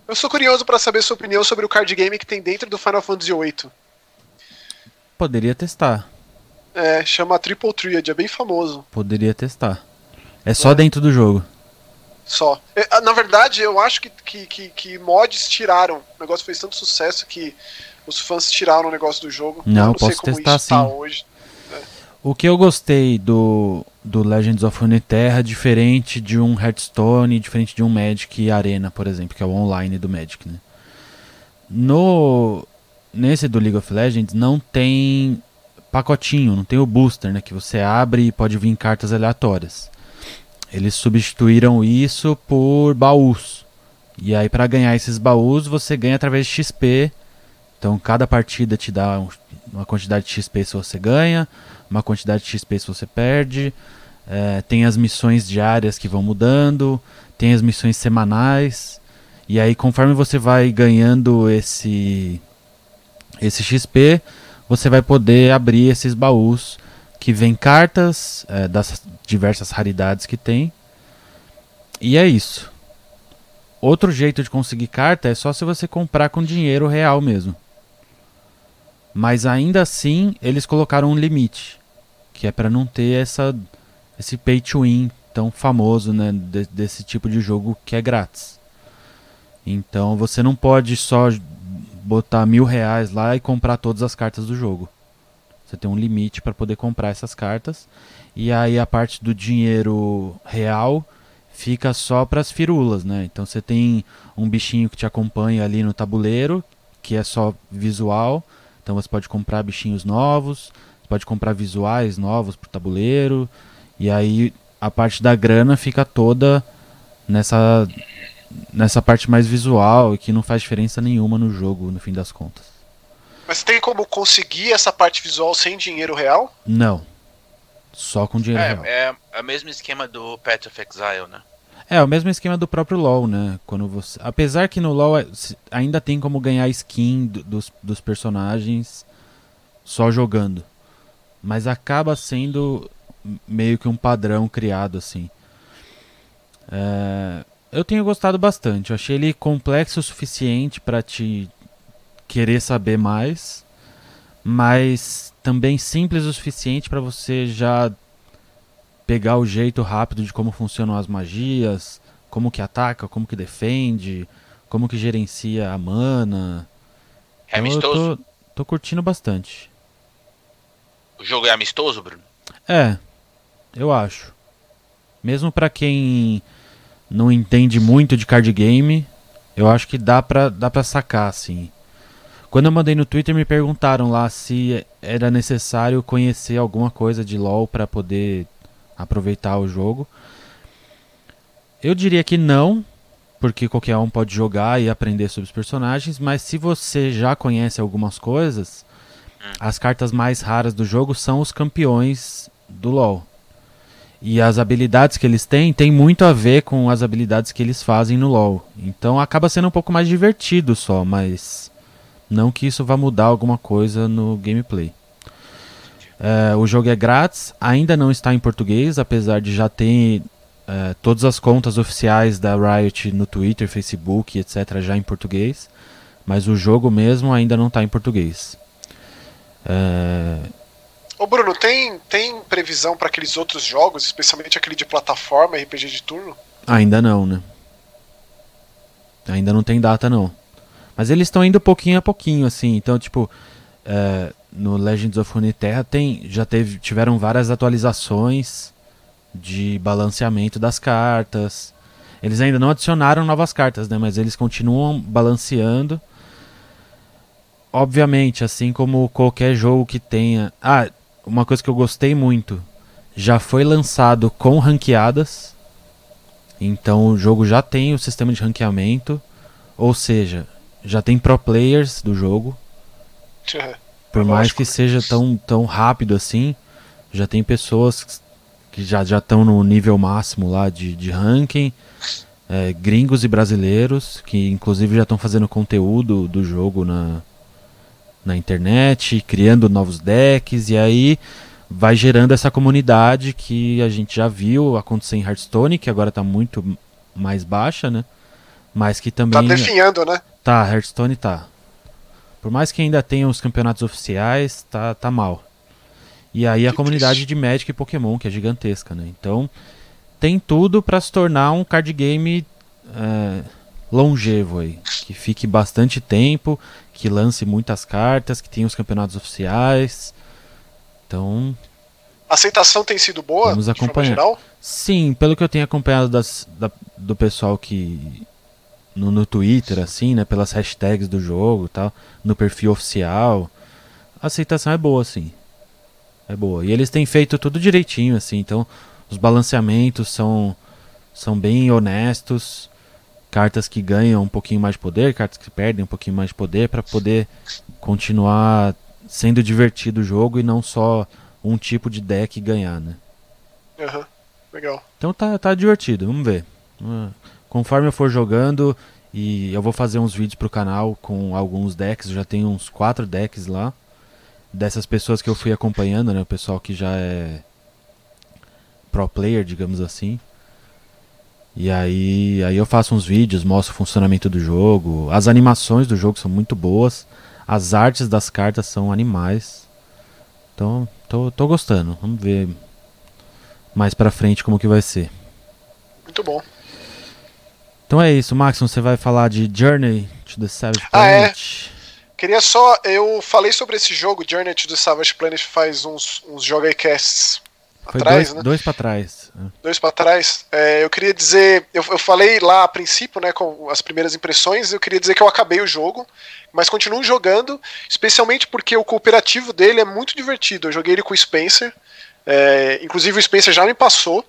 Eu sou curioso pra saber sua opinião sobre o card game que tem dentro do Final Fantasy VIII. Poderia testar, É, chama Triple Triad, é bem famoso. poderia testar. É só dentro do jogo. Só. É, ah, Na verdade, eu acho que, que, que, que mods tiraram. O negócio fez tanto sucesso que os fãs tiraram o negócio do jogo. Não, eu não sei posso como testar isso tá sim. hoje. O que eu gostei do, do Legends of Runeterra, diferente de um Hearthstone, diferente de um Magic Arena, por exemplo, que é o online do Magic, né? No nesse do League of Legends não tem pacotinho, não tem o booster, né, que você abre e pode vir cartas aleatórias. Eles substituíram isso por baús. E aí para ganhar esses baús, você ganha através de XP. Então cada partida te dá um- uma quantidade de XP se você ganha, uma quantidade de XP se você perde. É, tem as missões diárias que vão mudando, tem as missões semanais. E aí, conforme você vai ganhando esse, esse XP, você vai poder abrir esses baús que vem cartas é, das diversas raridades que tem. E é isso. Outro jeito de conseguir carta é só se você comprar com dinheiro real mesmo. Mas ainda assim, eles colocaram um limite, que é para não ter essa esse pay to win tão famoso, né, de- desse tipo de jogo que é grátis. Então você não pode só botar mil reais lá e comprar todas as cartas do jogo. Você tem um limite para poder comprar essas cartas. E aí a parte do dinheiro real fica só para as firulas, né? Então você tem um bichinho que te acompanha ali no tabuleiro, que é só visual. Então você pode comprar bichinhos novos, pode comprar visuais novos pro tabuleiro. E aí a parte da grana fica toda nessa nessa parte mais visual e que não faz diferença nenhuma no jogo no fim das contas. Mas tem como conseguir essa parte visual sem dinheiro real? Não. Só com dinheiro real. É, é o mesmo esquema do Path of Exile, né? É, o mesmo esquema do próprio LoL, né? Quando você, apesar que no LoL é- ainda tem como ganhar skin do- dos, dos personagens só jogando, mas acaba sendo meio que um padrão criado assim. É, eu tenho gostado bastante. Eu achei ele complexo o suficiente para te querer saber mais, mas também simples o suficiente para você já pegar o jeito rápido de como funcionam as magias, como que ataca, como que defende, como que gerencia a mana. É Então tô, tô curtindo bastante. O jogo é amistoso, Bruno? É. Eu acho. Mesmo para quem não entende muito de card game, eu acho que dá pra, dá pra sacar, assim. Quando eu mandei no Twitter, me perguntaram lá se era necessário conhecer alguma coisa de LoL para poder aproveitar o jogo. Eu diria que não, porque qualquer um pode jogar e aprender sobre os personagens, mas se você já conhece algumas coisas, as cartas mais raras do jogo são os campeões do LoL. E as habilidades que eles têm tem muito a ver com as habilidades que eles fazem no LoL. Então acaba sendo um pouco mais divertido só, mas não que isso vá mudar alguma coisa no gameplay. É, o jogo é grátis, ainda não está em português, apesar de já ter é, todas as contas oficiais da Riot no Twitter, Facebook, etc., já em português. Mas o jogo mesmo ainda não está em português. É... Ô Bruno, tem, tem previsão para aqueles outros jogos, especialmente aquele de plataforma, RPG de turno? Ainda não, né? Ainda não tem data, não. Mas eles estão indo pouquinho a pouquinho, assim. Então, tipo, é, no Legends of Runeterra tem, já teve, tiveram várias atualizações de balanceamento das cartas. Eles ainda não adicionaram novas cartas, né? Mas eles continuam balanceando. Obviamente, assim como qualquer jogo que tenha. Ah, uma coisa que eu gostei muito. Já foi lançado com ranqueadas. Então o jogo já tem o sistema de ranqueamento. Ou seja, já tem pro players do jogo. Por mais que seja tão, tão rápido assim, já tem pessoas que já estão no nível máximo lá de, de ranking. É, gringos e brasileiros, que inclusive já estão fazendo conteúdo do jogo na, na internet, criando novos decks, e aí vai gerando essa comunidade que a gente já viu acontecer em Hearthstone, que agora está muito mais baixa, né? Mas que também. Tá definhando, né? Tá, Hearthstone tá. Por mais que ainda tenha os campeonatos oficiais, tá, tá mal. E aí a comunidade de Magic e Pokémon, que é gigantesca, né? Então tem tudo para se tornar um card game é, longevo aí. Que fique bastante tempo, que lance muitas cartas, que tenha os campeonatos oficiais. Então. A aceitação tem sido boa? Vamos acompanhar. Sim, pelo que eu tenho acompanhado das, da, do pessoal que. No, no Twitter, assim, né? Pelas hashtags do jogo tal, no perfil oficial. A aceitação é boa, sim é boa. E eles têm feito tudo direitinho, assim, então os balanceamentos são, são bem honestos. Cartas que ganham um pouquinho mais de poder, cartas que perdem um pouquinho mais de poder para poder continuar sendo divertido o jogo e não só um tipo de deck ganhar, né? Uhum. Legal. Então tá, tá divertido, vamos ver. Conforme eu for jogando, e eu vou fazer uns vídeos pro canal com alguns decks, já tenho uns quatro decks lá dessas pessoas que eu fui acompanhando, né? O pessoal que já é pro player, digamos assim. E aí, aí eu faço uns vídeos, mostro o funcionamento do jogo. As animações do jogo são muito boas. As artes das cartas são animais. Então, tô, tô gostando. Vamos ver mais pra frente como que vai ser. Muito bom. Então é isso, Max, você vai falar de Journey to the Savage Planet. Ah, é? Queria só. Eu falei sobre esse jogo, Journey to the Savage Planet, faz uns, uns Jogacasts atrás, dois, né? Dois pra trás. É. Dois pra trás. É, eu queria dizer. Eu, eu falei lá a princípio, né, com as primeiras impressões, eu queria dizer que eu acabei o jogo, mas continuo jogando, especialmente porque o cooperativo dele é muito divertido. Eu joguei ele com o Spencer. É, inclusive o Spencer já me passou.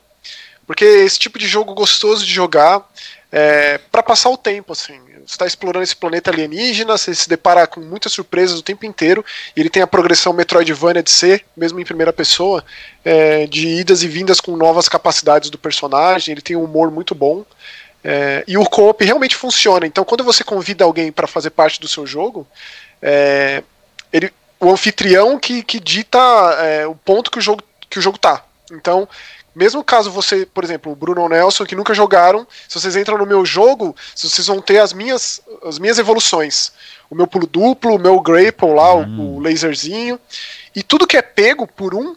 Porque esse tipo de jogo gostoso de jogar é, para passar o tempo, assim. Você está explorando esse planeta alienígena, você se depara com muitas surpresas o tempo inteiro. Ele tem a progressão Metroidvania de ser, mesmo em primeira pessoa, é, de idas e vindas com novas capacidades do personagem. Ele tem um humor muito bom. É, e o co-op realmente funciona. Então, quando você convida alguém para fazer parte do seu jogo, é, ele, o anfitrião que, que dita é, o ponto que o jogo que o jogo tá. Então, mesmo caso você, por exemplo, o Bruno Nelson, que nunca jogaram, se vocês entram no meu jogo, vocês vão ter as minhas, as minhas evoluções. O meu pulo duplo, o meu grapple lá, hum. o, o laserzinho. E tudo que é pego por um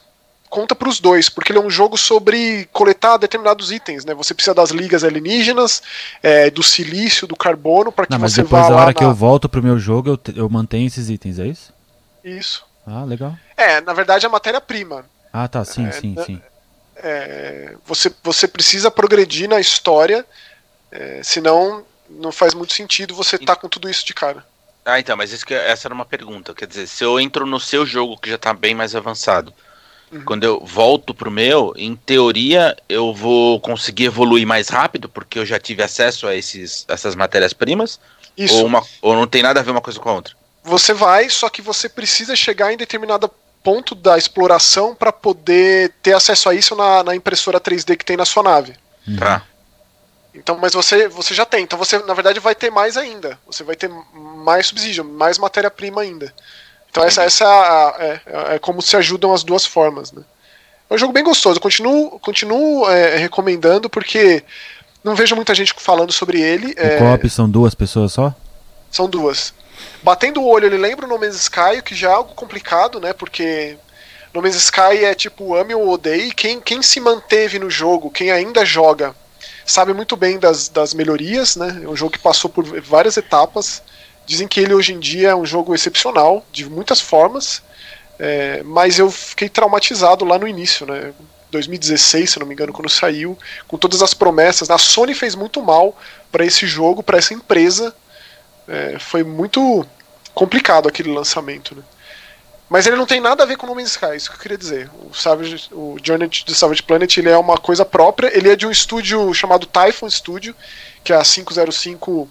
conta para os dois, porque ele é um jogo sobre coletar determinados itens, né? Você precisa das ligas alienígenas, é, do silício, do carbono, para que Não, mas depois, da hora na... que eu volto pro meu jogo, eu, eu mantenho esses itens, é isso? Isso. Ah, legal. É, na verdade é matéria-prima. Ah, tá, sim, é, sim, sim. É, você, você precisa progredir na história, é, senão não faz muito sentido você estar tá com tudo isso de cara. Ah, então, mas que, essa era uma pergunta. Quer dizer, se eu entro no seu jogo que já está bem mais avançado, uhum. quando eu volto pro meu, em teoria eu vou conseguir evoluir mais rápido, porque eu já tive acesso a esses, essas matérias-primas? Isso. Ou, uma, ou não tem nada a ver uma coisa com a outra? Você vai, só que você precisa chegar em determinado ponto da exploração para poder ter acesso a isso na, na, impressora 3D que tem na sua nave. Uhum. Tá. Então, mas você, você já tem. Então você, na verdade, vai ter mais ainda. Você vai ter mais subsídio, mais matéria-prima ainda. Então essa, essa é, é, é, como se ajudam as duas formas, né? É um jogo bem gostoso. Eu continuo, continuo é, recomendando porque não vejo muita gente falando sobre ele. O é, co-op são duas pessoas só? São duas. Batendo o olho, ele lembra o No Man's Sky, que já é algo complicado, né? Porque No Man's Sky é tipo ame ou odeie. Quem, quem se manteve no jogo, quem ainda joga, sabe muito bem das, das melhorias, né? É um jogo que passou por várias etapas. Dizem que ele hoje em dia é um jogo excepcional, de muitas formas. É, mas eu fiquei traumatizado lá no início, né? 2016, se não me engano, quando saiu, com todas as promessas. A Sony fez muito mal para esse jogo, para essa empresa. É, foi muito complicado aquele lançamento, né? Mas ele não tem nada a ver com No Man's Sky, isso que eu queria dizer. O, Savage, o Journey to Savage Planet ele é uma coisa própria. Ele é de um estúdio chamado Typhon Studio, que a 505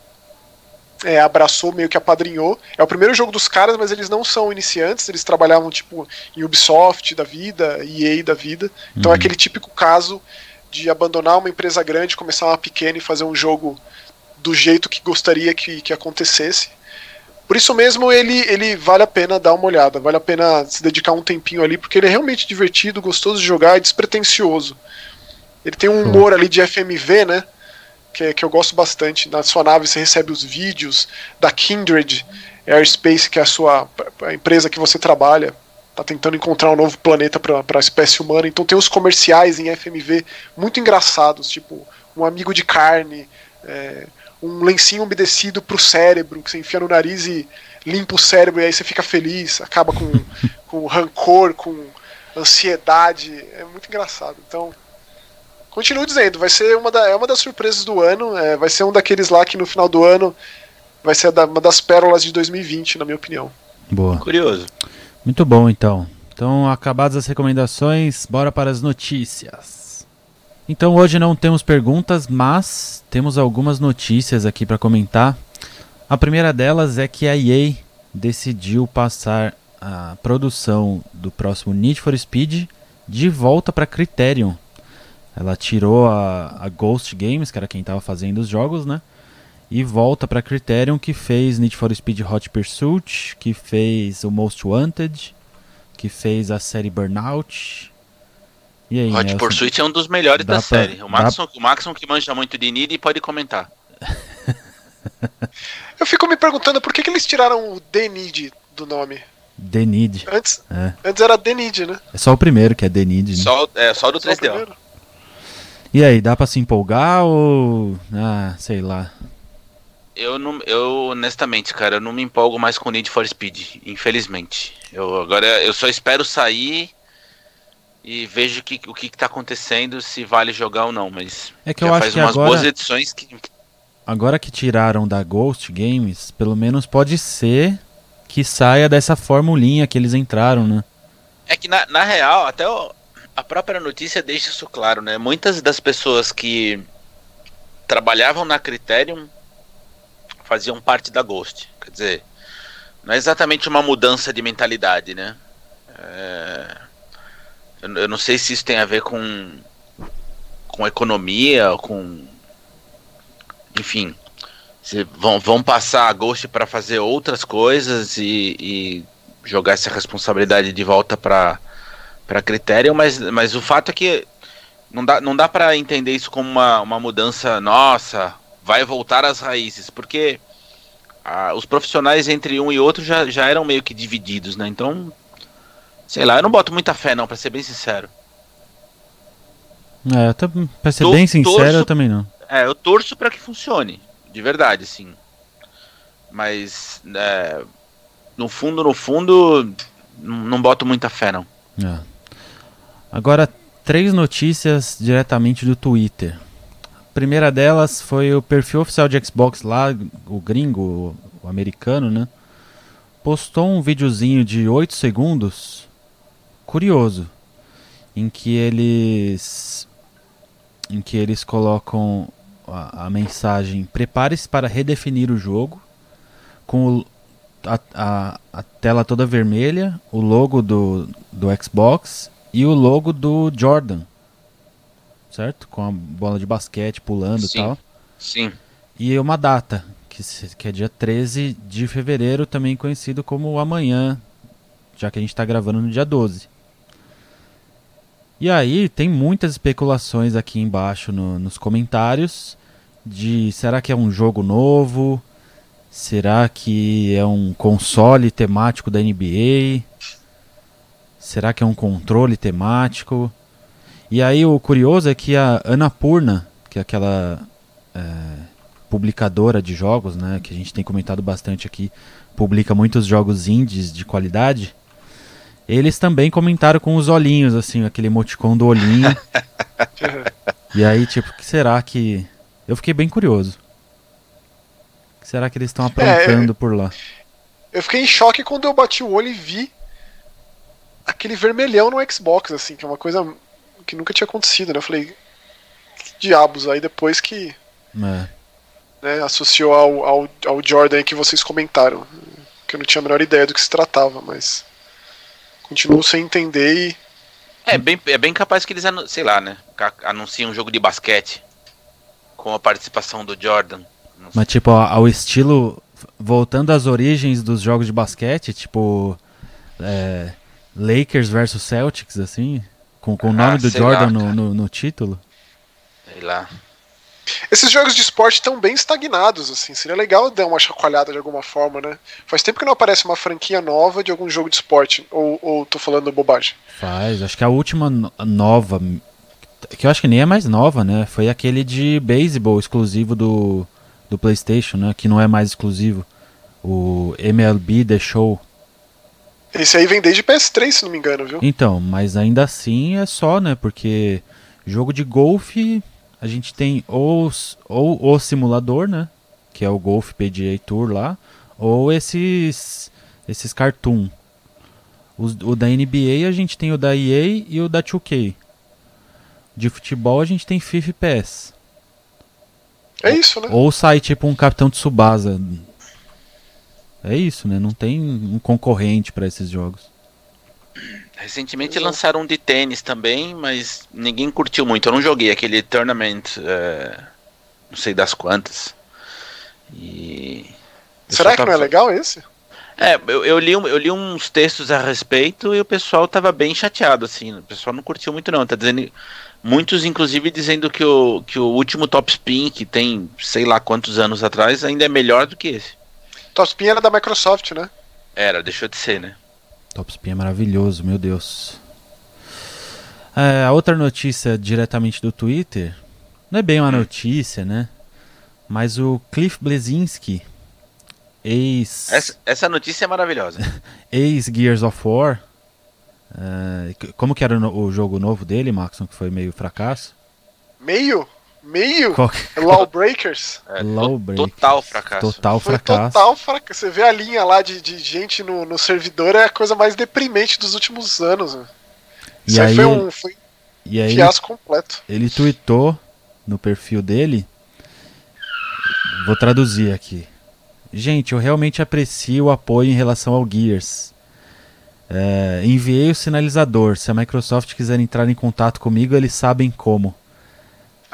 é, abraçou, meio que apadrinhou. É o primeiro jogo dos caras, mas eles não são iniciantes, eles trabalhavam tipo em Ubisoft da vida, EA da vida. Então uhum. é aquele típico caso de abandonar uma empresa grande, começar uma pequena e fazer um jogo do jeito que gostaria que, que acontecesse. Por isso mesmo ele, ele vale a pena dar uma olhada, vale a pena se dedicar um tempinho ali, porque ele é realmente divertido, gostoso de jogar e despretensioso. Ele tem um humor ali de FMV, né? Que, que eu gosto bastante. Na sua nave você recebe os vídeos da Kindred Airspace, que é a sua a empresa que você trabalha. Tá tentando encontrar um novo planeta para a espécie humana. Então tem os comerciais em FMV muito engraçados, tipo um amigo de carne, é, um lencinho umedecido pro cérebro, que você enfia no nariz e limpa o cérebro e aí você fica feliz, acaba com, com rancor, com ansiedade. É muito engraçado. Então, continuo dizendo, vai ser uma, da, é uma das surpresas do ano, é, vai ser um daqueles lá que no final do ano vai ser uma das pérolas de 2020, na minha opinião. Boa. Curioso. Muito bom, então. Então, acabadas as recomendações, bora para as notícias. Então hoje não temos perguntas, mas temos algumas notícias aqui para comentar. A primeira delas é que a EA decidiu passar a produção do próximo Need for Speed de volta para Criterion. Ela tirou a, a, Ghost Games, que era quem estava fazendo os jogos, né? E volta para Criterion, que fez Need for Speed Hot Pursuit, que fez o Most Wanted, que fez a série Burnout, e aí, Hot Nelson? Pursuit é um dos melhores da pra, série. O Maxon, dá... o Maxon que manja muito de Nid pode comentar. Eu fico me perguntando por que, que eles tiraram o Denid do nome. Denid. Antes, é. antes era Denid, né? É só o primeiro que é Denid. Né? Só, é, só do 3D. e aí, dá pra se empolgar ou. Ah, sei lá. Eu não, eu honestamente, cara, eu não me empolgo mais com Need for Speed, infelizmente. Eu agora eu só espero sair e vejo que, o que está acontecendo, se vale jogar ou não. Mas é que eu acho que umas agora, boas edições que. Agora que tiraram da Ghost Games, pelo menos pode ser que saia dessa formulinha que eles entraram, né? É que na, na real, até o, a própria notícia deixa isso claro, né? Muitas das pessoas que trabalhavam na Criterion faziam parte da Ghost. Quer dizer, não é exatamente uma mudança de mentalidade, né? É eu, não sei se isso tem a ver com, com economia, com. Enfim. Se vão, vão passar a Ghost para fazer outras coisas e, e, jogar essa responsabilidade de volta para para critério, mas, mas o fato é que não dá, não dá para entender isso como uma, uma mudança, nossa, vai voltar às raízes, porque os profissionais entre um e outro já, já eram meio que divididos, né? Então Sei lá, eu não boto muita fé não, pra ser bem sincero. É, tô, pra ser Tô, bem sincero, torço, eu também não. É, eu torço para que funcione, de verdade, sim. Mas, é, no fundo, no fundo, não, boto muita fé não. É. Agora, três notícias diretamente do Twitter. A primeira delas foi o perfil oficial de Xbox lá, o gringo, o americano, né? Postou um videozinho de 8 segundos, curioso, em que eles em que eles colocam a, a mensagem prepare-se para redefinir o jogo com o, a, a, a, tela toda vermelha, o logo do, do Xbox e o logo do Jordan. Certo? Com a bola de basquete pulando Sim. e tal. Sim. E uma data, que, que é dia 13 de fevereiro, também conhecido como amanhã, já que a gente está gravando no dia 12. E aí tem muitas especulações aqui embaixo no- nos comentários de será que é um jogo novo? Será que é um console temático da NBA? Será que é um controle temático? E aí o curioso é que a Annapurna, que é aquela é, publicadora de jogos, né, que a gente tem comentado bastante aqui, publica muitos jogos indies de qualidade. Eles também comentaram com os olhinhos, assim, aquele emoticon do olhinho. e aí, tipo, o que será que. Eu fiquei bem curioso. O que será que eles estão aprontando por lá? Eu fiquei em choque quando eu bati o olho e vi aquele vermelhão no Xbox, assim, que é uma coisa que nunca tinha acontecido, né? Eu falei, que diabos, aí depois que É. né, associou ao, ao, ao Jordan que vocês comentaram, que eu não tinha a menor ideia do que se tratava, mas continuo sem entender e É bem, é bem capaz que eles, sei lá, né? Anunciam um jogo de basquete com a participação do Jordan. Mas, tipo, ao- ao estilo. Voltando às origens dos jogos de basquete, tipo. é, Lakers versus Celtics, assim. Com, com o Ah, nome do sei Jordan lá, no, no, no título. Sei lá. Esses jogos de esporte estão bem estagnados, assim. Seria legal dar uma chacoalhada de alguma forma, né? Faz tempo que não aparece uma franquia nova de algum jogo de esporte. Ou, ou tô falando bobagem. Faz. Acho que a última no- nova. Que eu acho que nem é mais nova, né? Foi aquele de beisebol exclusivo do, do PlayStation, né? Que não é mais exclusivo. O MLB The Show. Esse aí vem desde PS3, se não me engano, viu? Então, mas ainda assim é só, né? Porque jogo de golfe a gente tem ou, ou o simulador, né? Que é o Golf PGA Tour lá, ou esses esses cartoon. Os- o da NBA a gente tem o da EA e o da 2K. De futebol a gente tem FIFA e PES. É isso, né? Ou sai tipo um Capitão Tsubasa. É isso, né? Não tem um concorrente para esses jogos. Recentemente Exato. lançaram um de tênis também, mas ninguém curtiu muito. Eu não joguei aquele tournament, é, não sei das quantas. E. Será que só não é tava- legal esse? É, eu, eu li, eu li uns textos a respeito e o pessoal tava bem chateado, assim. O pessoal não curtiu muito, não. Tá dizendo. Muitos, inclusive, dizendo que o, que o último Top Spin, que tem sei lá quantos anos atrás, ainda é melhor do que esse. Top Spin era da Microsoft, né? Era, deixou de ser, né? Top Spin é maravilhoso, meu Deus. É, a outra notícia diretamente do Twitter, não é bem uma notícia, né? Mas o Cliff Blesinski, ex, Essa, essa notícia é maravilhosa. ex Gears of War, é, como que era o, o jogo novo dele, Maxon, que foi meio fracasso? Meio? Meio? Qual que- Lawbreakers? É, Lawbreakers. total fracasso. Total Foi fracasso. total fracasso. Você vê a linha lá de, de gente no, no servidor, é a coisa mais deprimente dos últimos anos. né? E Isso aí, aí, foi um, foi e um aí fiasco completo. ele tweetou no perfil dele. Vou traduzir aqui. Gente, eu realmente aprecio o apoio em relação ao Gears. É, enviei o sinalizador. Se a Microsoft quiser entrar em contato comigo, eles sabem como.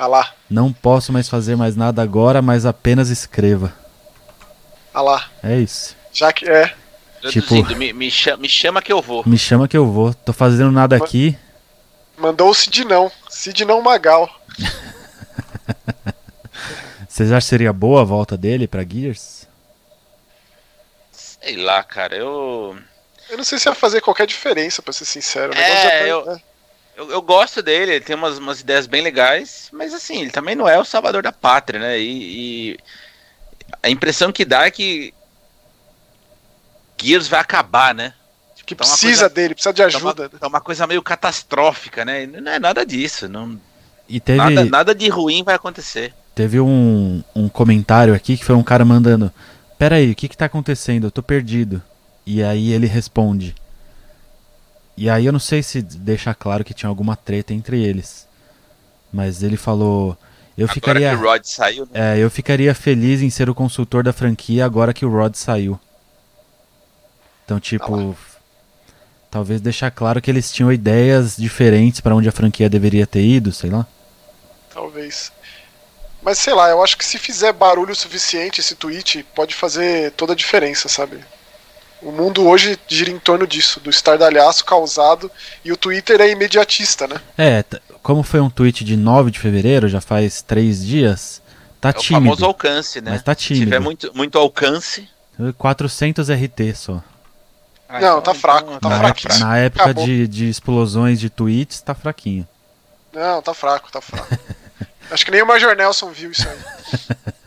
Ah lá, Não posso mais fazer mais nada agora, mas apenas escreva. ah lá. É isso. Já que é. Traduzindo, tipo- me, me, cha- me chama que eu vou. Me chama que eu vou. Tô fazendo nada aqui. Mandou o Sidnão. Sidnão Magal. Vocês acham que seria boa a volta dele pra Gears? Sei lá, cara, eu. Eu não sei se ia fazer qualquer diferença, pra ser sincero. O É, tá- eu- né? Eu, eu gosto dele, ele tem umas, umas ideias bem legais, mas assim, ele também não é o salvador da pátria, né? E, e a impressão que dá é que Gears vai acabar, né? Tipo, que Tá uma precisa coisa- dele, precisa de É uma, ajuda. é uma coisa meio catastrófica, né? Não é nada disso. Não, E teve, nada, nada de ruim vai acontecer. teve um, um comentário aqui que foi um cara mandando: Pera aí, o que que tá acontecendo? Eu tô perdido. E aí ele responde. E aí eu não sei se deixa claro que tinha alguma treta entre eles. Mas ele falou: Eu Agora ficaria. que o Rod saiu, né? É, eu ficaria feliz em ser o consultor da franquia agora que o Rod saiu. Então, tipo, talvez deixar claro que eles tinham ideias diferentes pra onde a franquia deveria ter ido, sei lá. Talvez. Mas sei lá, eu acho que se fizer barulho suficiente esse tweet, pode fazer toda a diferença, sabe? O mundo hoje gira em torno disso, do estardalhaço causado, e o Twitter é imediatista, né? É, como foi um tweet de 9 de fevereiro, já faz três dias, tá É o tímido. famoso alcance, né? Mas tá Se tiver tímido. muito, muito alcance. 400 RT só. ah, Não, tá fraco, tá na, fraquinho. época, na época de, de explosões de tweets, tá fraquinho. Não, tá fraco, tá fraco. acho que nem o Major Nelson viu isso aí.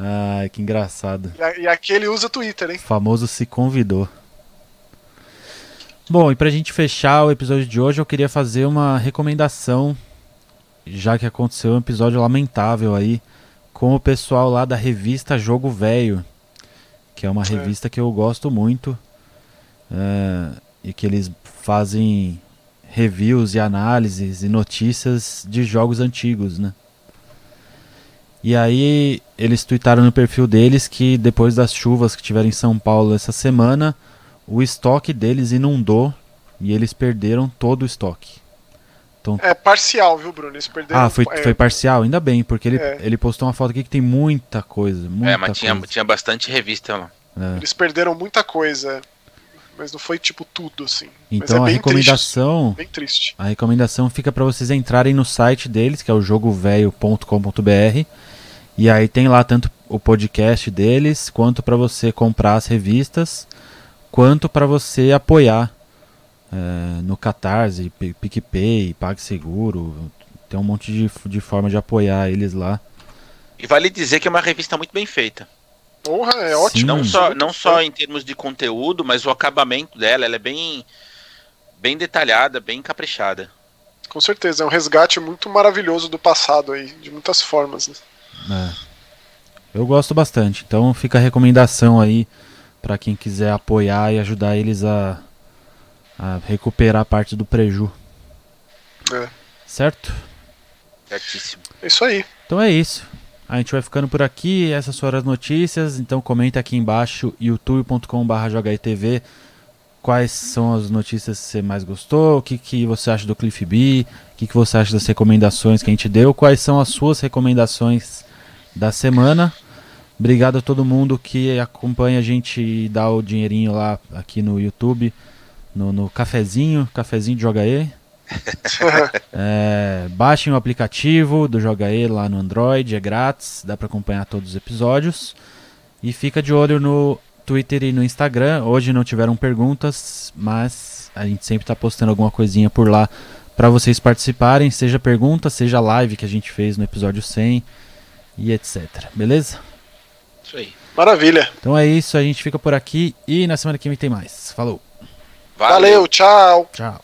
Ai, que engraçado. E, aquele usa Twitter, hein? O famoso se convidou. Bom, e pra gente fechar o episódio de hoje, eu queria fazer uma recomendação, já que aconteceu um episódio lamentável aí, com o pessoal lá da revista Jogo Velho, que é uma revista que eu gosto muito, é, e que eles fazem reviews e análises e notícias de jogos antigos, né? E aí eles tweetaram no perfil deles que depois das chuvas que tiveram em São Paulo essa semana, o estoque deles inundou e eles perderam todo o estoque. É parcial, viu, Bruno? Eles perderam. Ah, foi, é, foi parcial? Ainda bem, porque ele, É. ele postou uma foto aqui que tem muita coisa. Muita É, mas tinha, coisa. tinha bastante revista lá. É. Eles perderam muita coisa. Mas não foi tipo tudo, assim. Então mas é a bem recomendação, Triste, bem triste. a recomendação fica para vocês entrarem no site deles, que é o jogovelho.com.br, e aí tem lá tanto o podcast deles, quanto para você comprar as revistas, quanto para você apoiar é, no Catarse, PicPay, PagSeguro, tem um monte de, de forma de apoiar eles lá. E vale dizer que é uma revista muito bem feita. Porra, é Sim. ótimo. Não Hum. só, não só em termos de conteúdo, mas o acabamento dela, ela é bem, bem detalhada, bem caprichada. Com certeza, é um resgate muito maravilhoso do passado aí, de muitas formas. Né? É. Eu gosto bastante, então fica a recomendação aí para quem quiser apoiar e ajudar eles a, a recuperar parte do preju. É. Certo? Certíssimo. É isso aí. Então é isso. A gente vai ficando por aqui. Essas foram as notícias. Então comenta aqui embaixo youtube.com/jogaitv quais são as notícias que você mais gostou, o que, que você acha do Cliff B, o que, que você acha das recomendações que a gente deu, quais são as suas recomendações da semana. Obrigado a todo mundo que acompanha a gente e dá o dinheirinho lá aqui no YouTube, no, no cafezinho, cafezinho de Joga E. É, baixem o aplicativo do Joga E lá no Android, é grátis, dá para acompanhar todos os episódios. E fica de olho no Twitter e no Instagram. Hoje não tiveram perguntas, mas a gente sempre está postando alguma coisinha por lá para vocês participarem, seja pergunta, seja live que a gente fez no episódio 100 e etc. Beleza? Isso aí. Maravilha. Então é isso, a gente fica por aqui e na semana que vem tem mais. Falou, Valeu tchau. tchau.